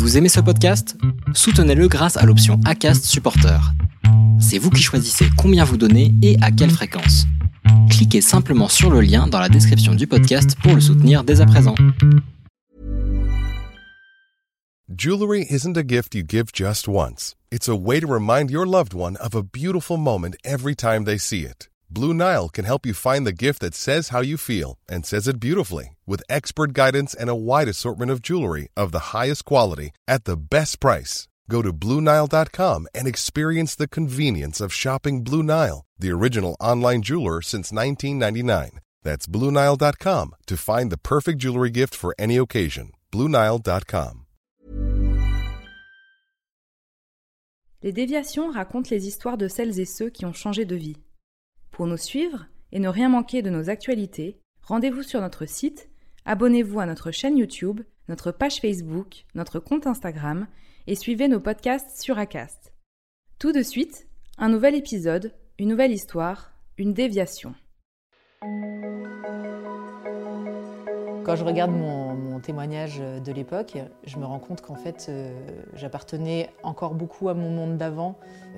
Vous aimez ce podcast? Soutenez-le grâce à l'option ACAST Supporter. C'est vous qui choisissez combien vous donnez et à quelle fréquence. Cliquez simplement sur le lien dans la description du podcast pour le soutenir dès à présent. Jewelry isn't a gift you give just once. It's a way to remind your loved one of a beautiful moment every time they see it. Blue Nile can help you find the gift that says how you feel and says it beautifully with expert guidance and a wide assortment of jewelry of the highest quality at the best price. Go to BlueNile.com and experience the convenience of shopping Blue Nile, the original online jeweler since 1999. That's BlueNile.com to find the perfect jewelry gift for any occasion. BlueNile.com. Les déviations racontent les histoires de celles et ceux qui ont changé de vie. Pour nous suivre et ne rien manquer de nos actualités, rendez-vous sur notre site, abonnez-vous à notre chaîne YouTube, notre page Facebook, notre compte Instagram et suivez nos podcasts sur Acast. Tout de suite, un nouvel épisode, une nouvelle histoire, une déviation. Quand je regarde mon, témoignage de l'époque, je me rends compte qu'en fait, euh, j'appartenais encore beaucoup à mon monde d'avant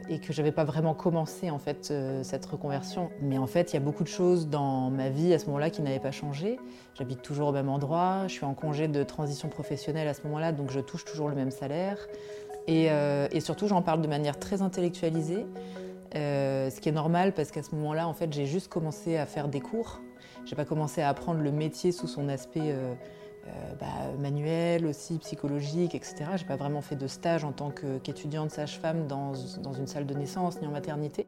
et que j'avais pas vraiment commencé en fait euh, cette reconversion. Mais en fait, il y a beaucoup de choses dans ma vie à ce moment-là qui n'avaient pas changé. J'habite toujours au même endroit, je suis en congé de transition professionnelle à ce moment-là, donc je touche toujours le même salaire. Et, euh, surtout, j'en parle de manière très intellectualisée, euh, ce qui est normal parce qu'à ce moment-là, en fait, j'ai juste commencé à faire des cours. J'ai pas commencé à apprendre le métier sous son aspect euh, euh, bah, manuel, aussi psychologique, etc. J'ai pas vraiment fait de stage en tant qu'étudiante sage-femme dans, dans une salle de naissance ni en maternité.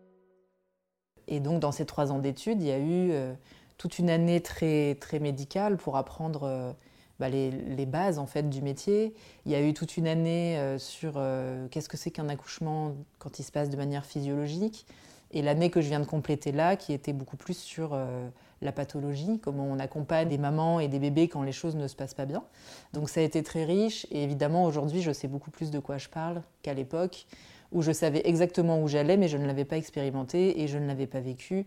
Et donc, dans ces trois ans d'études, il y a eu euh, toute une année très, très médicale pour apprendre euh, bah, les, bases en fait, du métier. Il y a eu toute une année euh, sur euh, qu'est-ce que c'est qu'un accouchement quand il se passe de manière physiologique. Et l'année que je viens de compléter là, qui était beaucoup plus sur euh, la pathologie, comment on accompagne des mamans et des bébés quand les choses ne se passent pas bien. Donc ça a été très riche. Et évidemment, aujourd'hui, je sais beaucoup plus de quoi je parle qu'à l'époque, où je savais exactement où j'allais, mais je ne l'avais pas expérimenté et je ne l'avais pas vécu.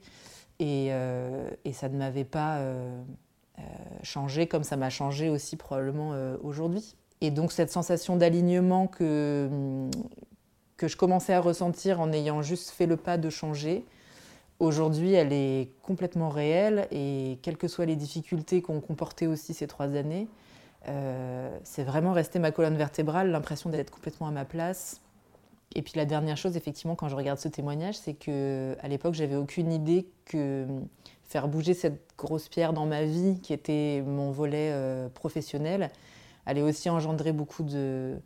Et, euh, ça ne m'avait pas euh, euh, changé comme ça m'a changé aussi probablement aujourd'hui. Et donc cette sensation d'alignement que, que je commençais à ressentir en ayant juste fait le pas de changer, aujourd'hui elle est complètement réelle et quelles que soient les difficultés qu'ont comporté aussi ces trois années, euh, c'est vraiment resté ma colonne vertébrale, l'impression d'être complètement à ma place. Et puis la dernière chose, effectivement, quand je regarde ce témoignage, c'est que à l'époque, j'avais aucune idée que faire bouger cette grosse pierre dans ma vie, qui était mon volet euh, professionnel, allait aussi engendrer beaucoup de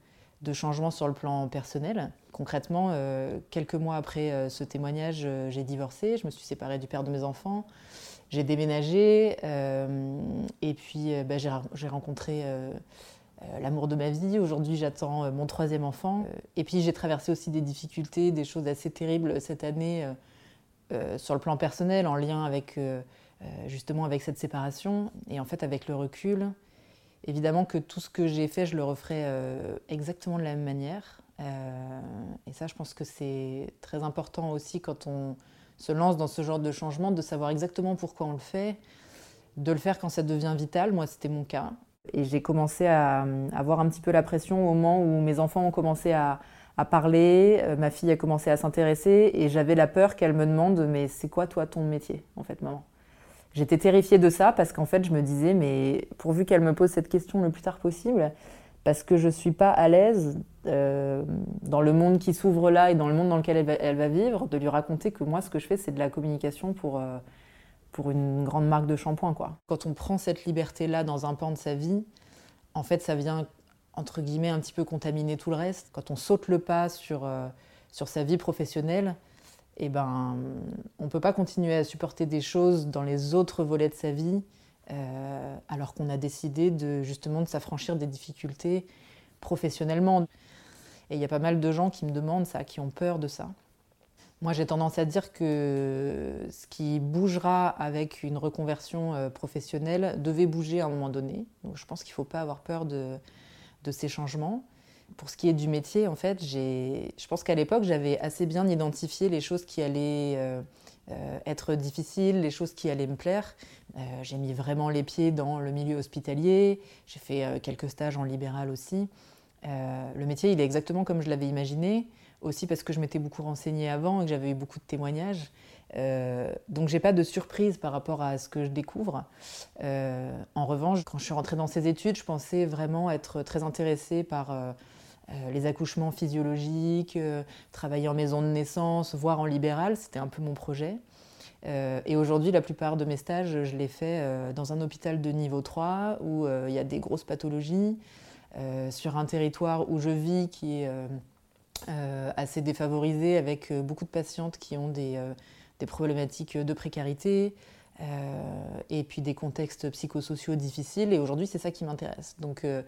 changements sur le plan personnel. Concrètement, euh, quelques mois après euh, ce témoignage, euh, j'ai divorcé, je me suis séparée du père de mes enfants, j'ai déménagé, et puis bah, j'ai rencontré l'amour de ma vie. Aujourd'hui, j'attends mon troisième enfant. Et puis, j'ai traversé aussi des difficultés, des choses assez terribles cette année sur le plan personnel, en lien avec justement avec cette séparation. Et en fait, avec le recul, évidemment que tout ce que j'ai fait, je le referai exactement de la même manière. Euh, et ça, je pense que c'est très important aussi quand on se lance dans ce genre de changement, de savoir exactement pourquoi on le fait, de le faire quand ça devient vital. Moi, c'était mon cas. Et j'ai commencé à euh, avoir un petit peu la pression au moment où mes enfants ont commencé à, parler, euh, ma fille a commencé à s'intéresser et j'avais la peur qu'elle me demande mais c'est quoi toi ton métier en fait maman? J'étais terrifiée de ça parce qu'en fait je me disais mais pourvu qu'elle me pose cette question le plus tard possible parce que je suis pas à l'aise euh, dans le monde qui s'ouvre là et dans le monde dans lequel elle va, vivre de lui raconter que moi ce que je fais c'est de la communication pour euh, pour une grande marque de shampoing. Quand on prend cette liberté-là dans un pan de sa vie, en fait, ça vient, entre guillemets, un petit peu contaminer tout le reste. Quand on saute le pas sur, euh, sur sa vie professionnelle, eh ben, on ne peut pas continuer à supporter des choses dans les autres volets de sa vie, alors qu'on a décidé de, justement de s'affranchir des difficultés professionnellement. Et il y a pas mal de gens qui me demandent ça, qui ont peur de ça. Moi, j'ai tendance à dire que ce qui bougera avec une reconversion euh, professionnelle devait bouger à un moment donné. Donc, je pense qu'il ne faut pas avoir peur de, ces changements. Pour ce qui est du métier, en fait, je pense qu'à l'époque, j'avais assez bien identifié les choses qui allaient euh, euh, être difficiles, les choses qui allaient me plaire. J'ai mis vraiment les pieds dans le milieu hospitalier. J'ai fait quelques stages en libéral aussi. Le métier, il est exactement comme je l'avais imaginé, aussi parce que je m'étais beaucoup renseignée avant et que j'avais eu beaucoup de témoignages. Euh, donc j'ai pas de surprise par rapport à ce que je découvre. Euh, en revanche, quand je suis rentrée dans ces études, je pensais vraiment être très intéressée par euh, les accouchements physiologiques, travailler en maison de naissance, voire en libéral, c'était un peu mon projet. et aujourd'hui, la plupart de mes stages, je les fais dans un hôpital de niveau 3 où il y a des grosses pathologies, sur un territoire où je vis qui est assez défavorisé avec beaucoup de patientes qui ont des problématiques de précarité euh, et puis des contextes psychosociaux difficiles. Et aujourd'hui, c'est ça qui m'intéresse. Donc, euh,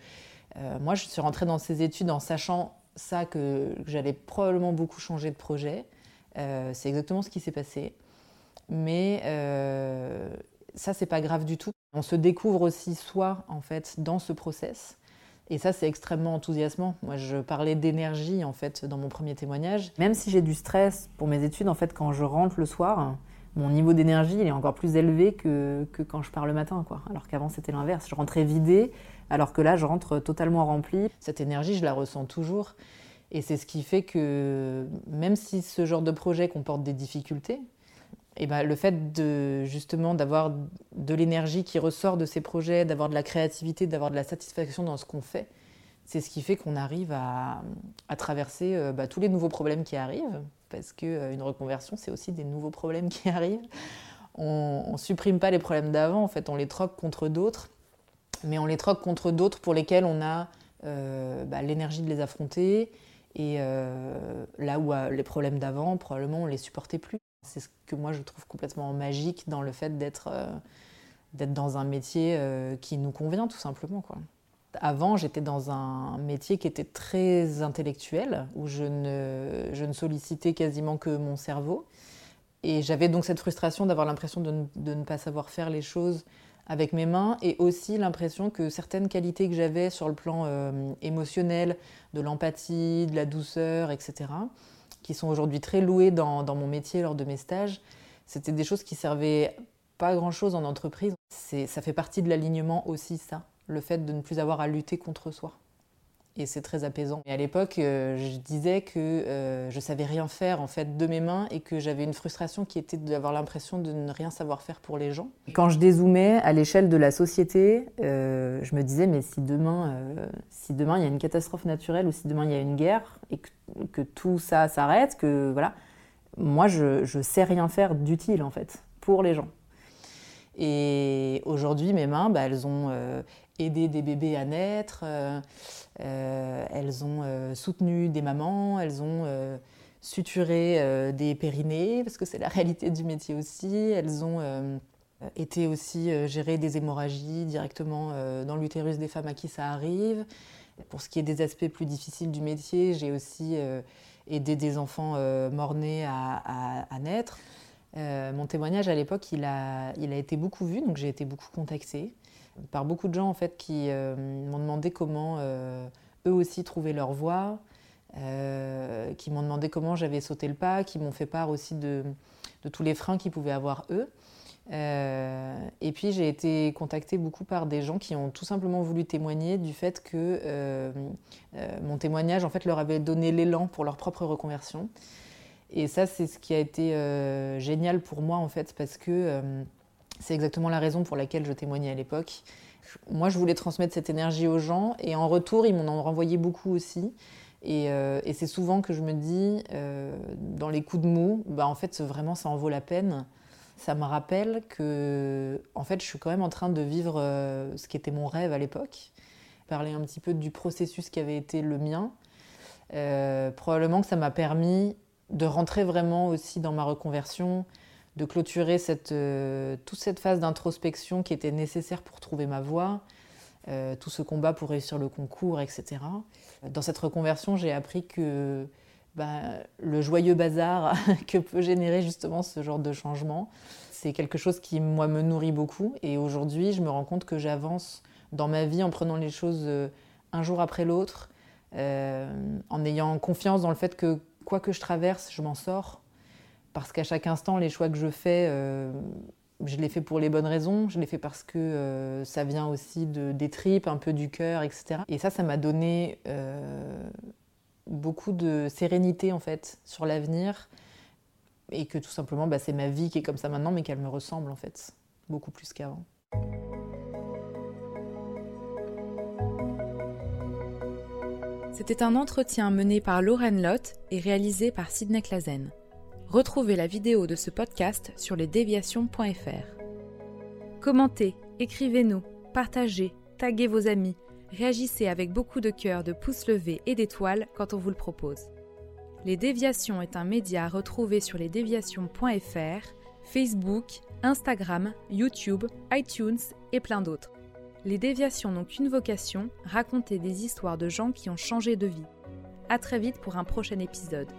euh, moi, je suis rentrée dans ces études en sachant ça que j'allais probablement beaucoup changer de projet. c'est exactement ce qui s'est passé. Mais ça, c'est pas grave du tout. On se découvre aussi soi, en fait, dans ce process. Et ça, c'est extrêmement enthousiasmant. Moi, je parlais d'énergie, en fait, dans mon premier témoignage. Même si j'ai du stress pour mes études, en fait, quand je rentre le soir, mon niveau d'énergie, il est encore plus élevé que, que quand je pars le matin, quoi. Alors qu'avant, c'était l'inverse. Je rentrais vidée, alors que là, je rentre totalement remplie. Cette énergie, je la ressens toujours. Et c'est ce qui fait que, même si ce genre de projet comporte des difficultés, et ben, le fait de justement d'avoir de l'énergie qui ressort de ces projets, d'avoir de la créativité, d'avoir de la satisfaction dans ce qu'on fait, c'est ce qui fait qu'on arrive à, à traverser euh, bah, tous les nouveaux problèmes qui arrivent, parce qu'une euh, reconversion, c'est aussi des nouveaux problèmes qui arrivent. On ne supprime pas les problèmes d'avant, en fait, on les troque contre d'autres, mais on les troque contre d'autres pour lesquels on a euh, bah, l'énergie de les affronter, et là où les problèmes d'avant, probablement, on ne les supportait plus. C'est ce que moi je trouve complètement magique dans le fait d'être euh, dans un métier euh, qui nous convient tout simplement. Avant, j'étais dans un métier qui était très intellectuel, où je ne, je ne sollicitais quasiment que mon cerveau. Et j'avais donc cette frustration d'avoir l'impression de, de, ne pas savoir faire les choses avec mes mains et aussi l'impression que certaines qualités que j'avais sur le plan euh, émotionnel, de l'empathie, de la douceur, etc., qui sont aujourd'hui très louées dans, mon métier lors de mes stages, c'était des choses qui servaient pas grand-chose en entreprise. Ça fait partie de l'alignement aussi, ça, le fait de ne plus avoir à lutter contre soi. Et c'est très apaisant. Et à l'époque, euh, je disais que euh, je savais rien faire en fait de mes mains et que j'avais une frustration qui était d'avoir l'impression de ne rien savoir faire pour les gens. Quand je dézoomais à l'échelle de la société, euh, je me disais mais si demain, si demain il y a une catastrophe naturelle ou si demain il y a une guerre et que que tout ça s'arrête, que voilà, moi je, je sais rien faire d'utile en fait pour les gens. Et aujourd'hui, mes mains, bah, elles ont euh, aidé des bébés à naître, euh, euh, elles ont soutenu des mamans, elles ont suturé des périnées, parce que c'est la réalité du métier aussi, elles ont été aussi gérer des hémorragies directement dans l'utérus des femmes à qui ça arrive. Pour ce qui est des aspects plus difficiles du métier, j'ai aussi euh, aidé des enfants euh, morts-nés à, naître. Euh, mon témoignage à l'époque, il a, il a été beaucoup vu, donc j'ai été beaucoup contactée par beaucoup de gens en fait qui m'ont demandé comment eux aussi trouvaient leur voie, qui m'ont demandé comment j'avais sauté le pas, qui m'ont fait part aussi de, tous les freins qu'ils pouvaient avoir eux. Euh, et puis j'ai été contactée beaucoup par des gens qui ont tout simplement voulu témoigner du fait que euh, euh, mon témoignage en fait leur avait donné l'élan pour leur propre reconversion. Et ça c'est ce qui a été génial pour moi en fait parce que c'est exactement la raison pour laquelle je témoignais à l'époque. Moi je voulais transmettre cette énergie aux gens et en retour ils m'en ont renvoyé beaucoup aussi. Et, et c'est souvent que je me dis dans les coups de mou, bah en fait vraiment ça en vaut la peine ça me rappelle que, en fait, je suis quand même en train de vivre euh, ce qui était mon rêve à l'époque. Parler un petit peu du processus qui avait été le mien. Euh, probablement que ça m'a permis de rentrer vraiment aussi dans ma reconversion, de clôturer euh, toute cette phase d'introspection qui était nécessaire pour trouver ma voie, tout ce combat pour réussir le concours, etc. Dans cette reconversion, j'ai appris que bah, le joyeux bazar que peut générer justement ce genre de changement. C'est quelque chose qui, moi, me nourrit beaucoup. Et aujourd'hui, je me rends compte que j'avance dans ma vie en prenant les choses euh, un jour après l'autre, euh, en ayant confiance dans le fait que quoi que je traverse, je m'en sors. Parce qu'à chaque instant, les choix que je fais euh, je l'ai fait pour les bonnes raisons, je l'ai fait parce que euh, ça vient aussi de, des tripes, un peu du cœur, etc. Et ça, ça m'a donné euh, beaucoup de sérénité en fait sur l'avenir et que tout simplement bah, c'est ma vie qui est comme ça maintenant mais qu'elle me ressemble en fait beaucoup plus qu'avant. C'était un entretien mené par Lauren Lott et réalisé par Sidney Clazen. Retrouvez la vidéo de ce podcast sur lesdéviations.fr. Commentez, écrivez-nous, partagez, taguez vos amis, réagissez avec beaucoup de cœur, de pouces levés et d'étoiles quand on vous le propose. Les Déviations est un média à retrouver sur lesdéviations.fr, Facebook, Instagram, YouTube, iTunes et plein d'autres. Les déviations n'ont qu'une vocation, raconter des histoires de gens qui ont changé de vie. À très vite pour un prochain épisode.